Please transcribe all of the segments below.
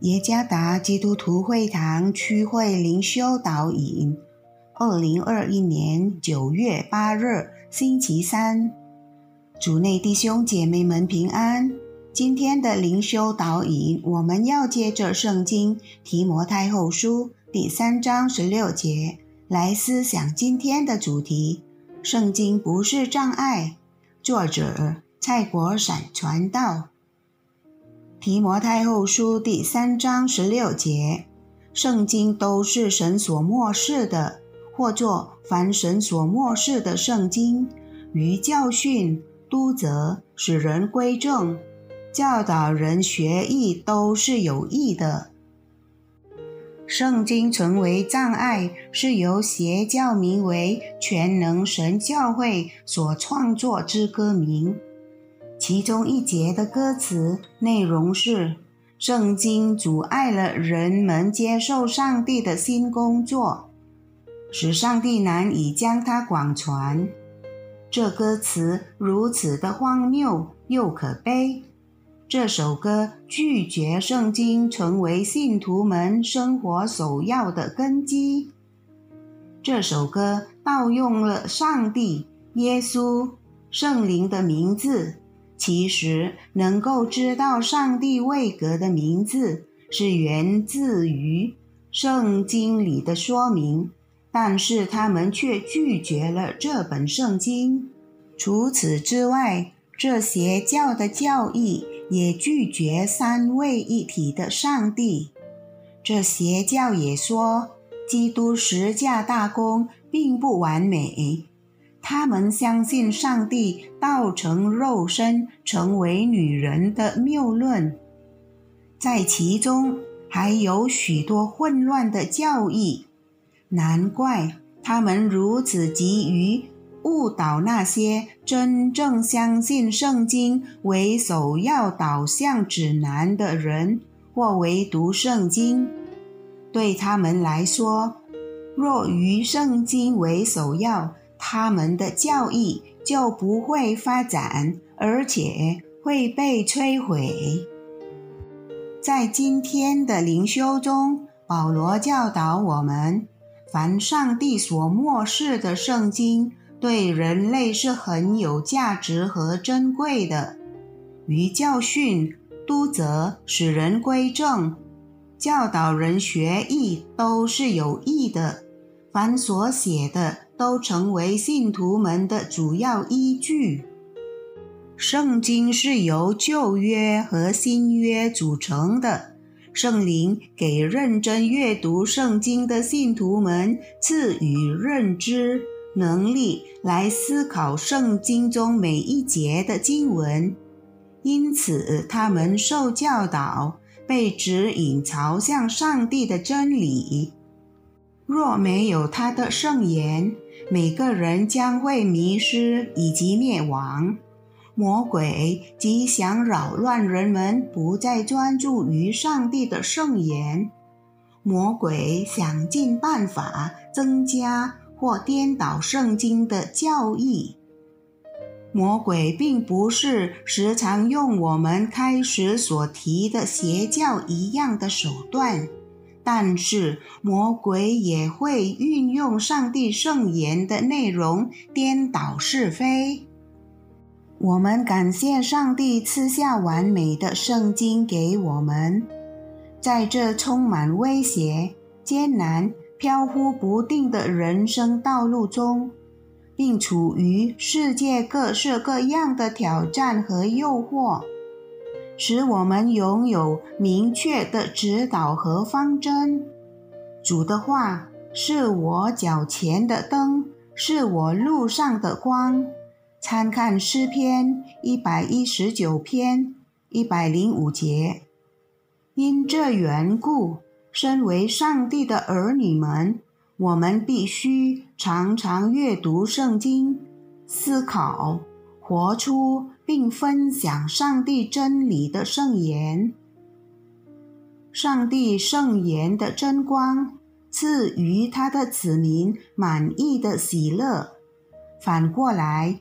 耶加达基督徒会堂区会灵修导引，二零二一年九月八日，星期三，主内弟兄姐妹们平安。今天的灵修导引，我们要借着圣经提摩太后书第三章十六节来思想今天的主题：圣经不是障碍。作者蔡国闪传道。提摩太后书第三章十六节，圣经都是神所漠视的，或作凡神所漠视的圣经，于教训、督责、使人归正、教导人学艺，都是有益的。圣经成为障碍，是由邪教名为全能神教会所创作之歌名。其中一节的歌词内容是：圣经阻碍了人们接受上帝的新工作，使上帝难以将它广传。这歌词如此的荒谬又可悲。这首歌拒绝圣经成为信徒们生活首要的根基。这首歌盗用了上帝、耶稣、圣灵的名字。其实能够知道上帝位格的名字是源自于圣经里的说明，但是他们却拒绝了这本圣经。除此之外，这邪教的教义也拒绝三位一体的上帝。这邪教也说，基督十架大功并不完美。他们相信上帝道成肉身成为女人的谬论，在其中还有许多混乱的教义，难怪他们如此急于误导那些真正相信圣经为首要导向指南的人，或唯独圣经。对他们来说，若以圣经为首要，他们的教义就不会发展，而且会被摧毁。在今天的灵修中，保罗教导我们：凡上帝所漠视的圣经，对人类是很有价值和珍贵的。于教训、督责、使人归正、教导人学艺，都是有益的。凡所写的。都成为信徒们的主要依据。圣经是由旧约和新约组成的。圣灵给认真阅读圣经的信徒们赐予认知能力，来思考圣经中每一节的经文，因此他们受教导，被指引朝向上帝的真理。若没有他的圣言，每个人将会迷失以及灭亡。魔鬼即想扰乱人们，不再专注于上帝的圣言。魔鬼想尽办法增加或颠倒圣经的教义。魔鬼并不是时常用我们开始所提的邪教一样的手段。但是魔鬼也会运用上帝圣言的内容颠倒是非。我们感谢上帝赐下完美的圣经给我们，在这充满威胁、艰难、飘忽不定的人生道路中，并处于世界各式各样的挑战和诱惑。使我们拥有明确的指导和方针。主的话是我脚前的灯，是我路上的光。参看诗篇一百一十九篇一百零五节。因这缘故，身为上帝的儿女们，我们必须常常阅读圣经，思考。活出并分享上帝真理的圣言，上帝圣言的真光赐予他的子民满意的喜乐。反过来，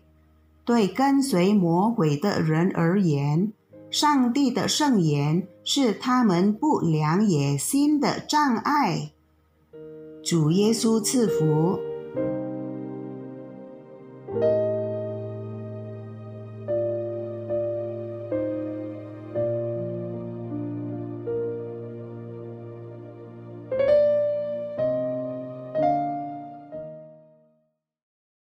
对跟随魔鬼的人而言，上帝的圣言是他们不良野心的障碍。主耶稣赐福。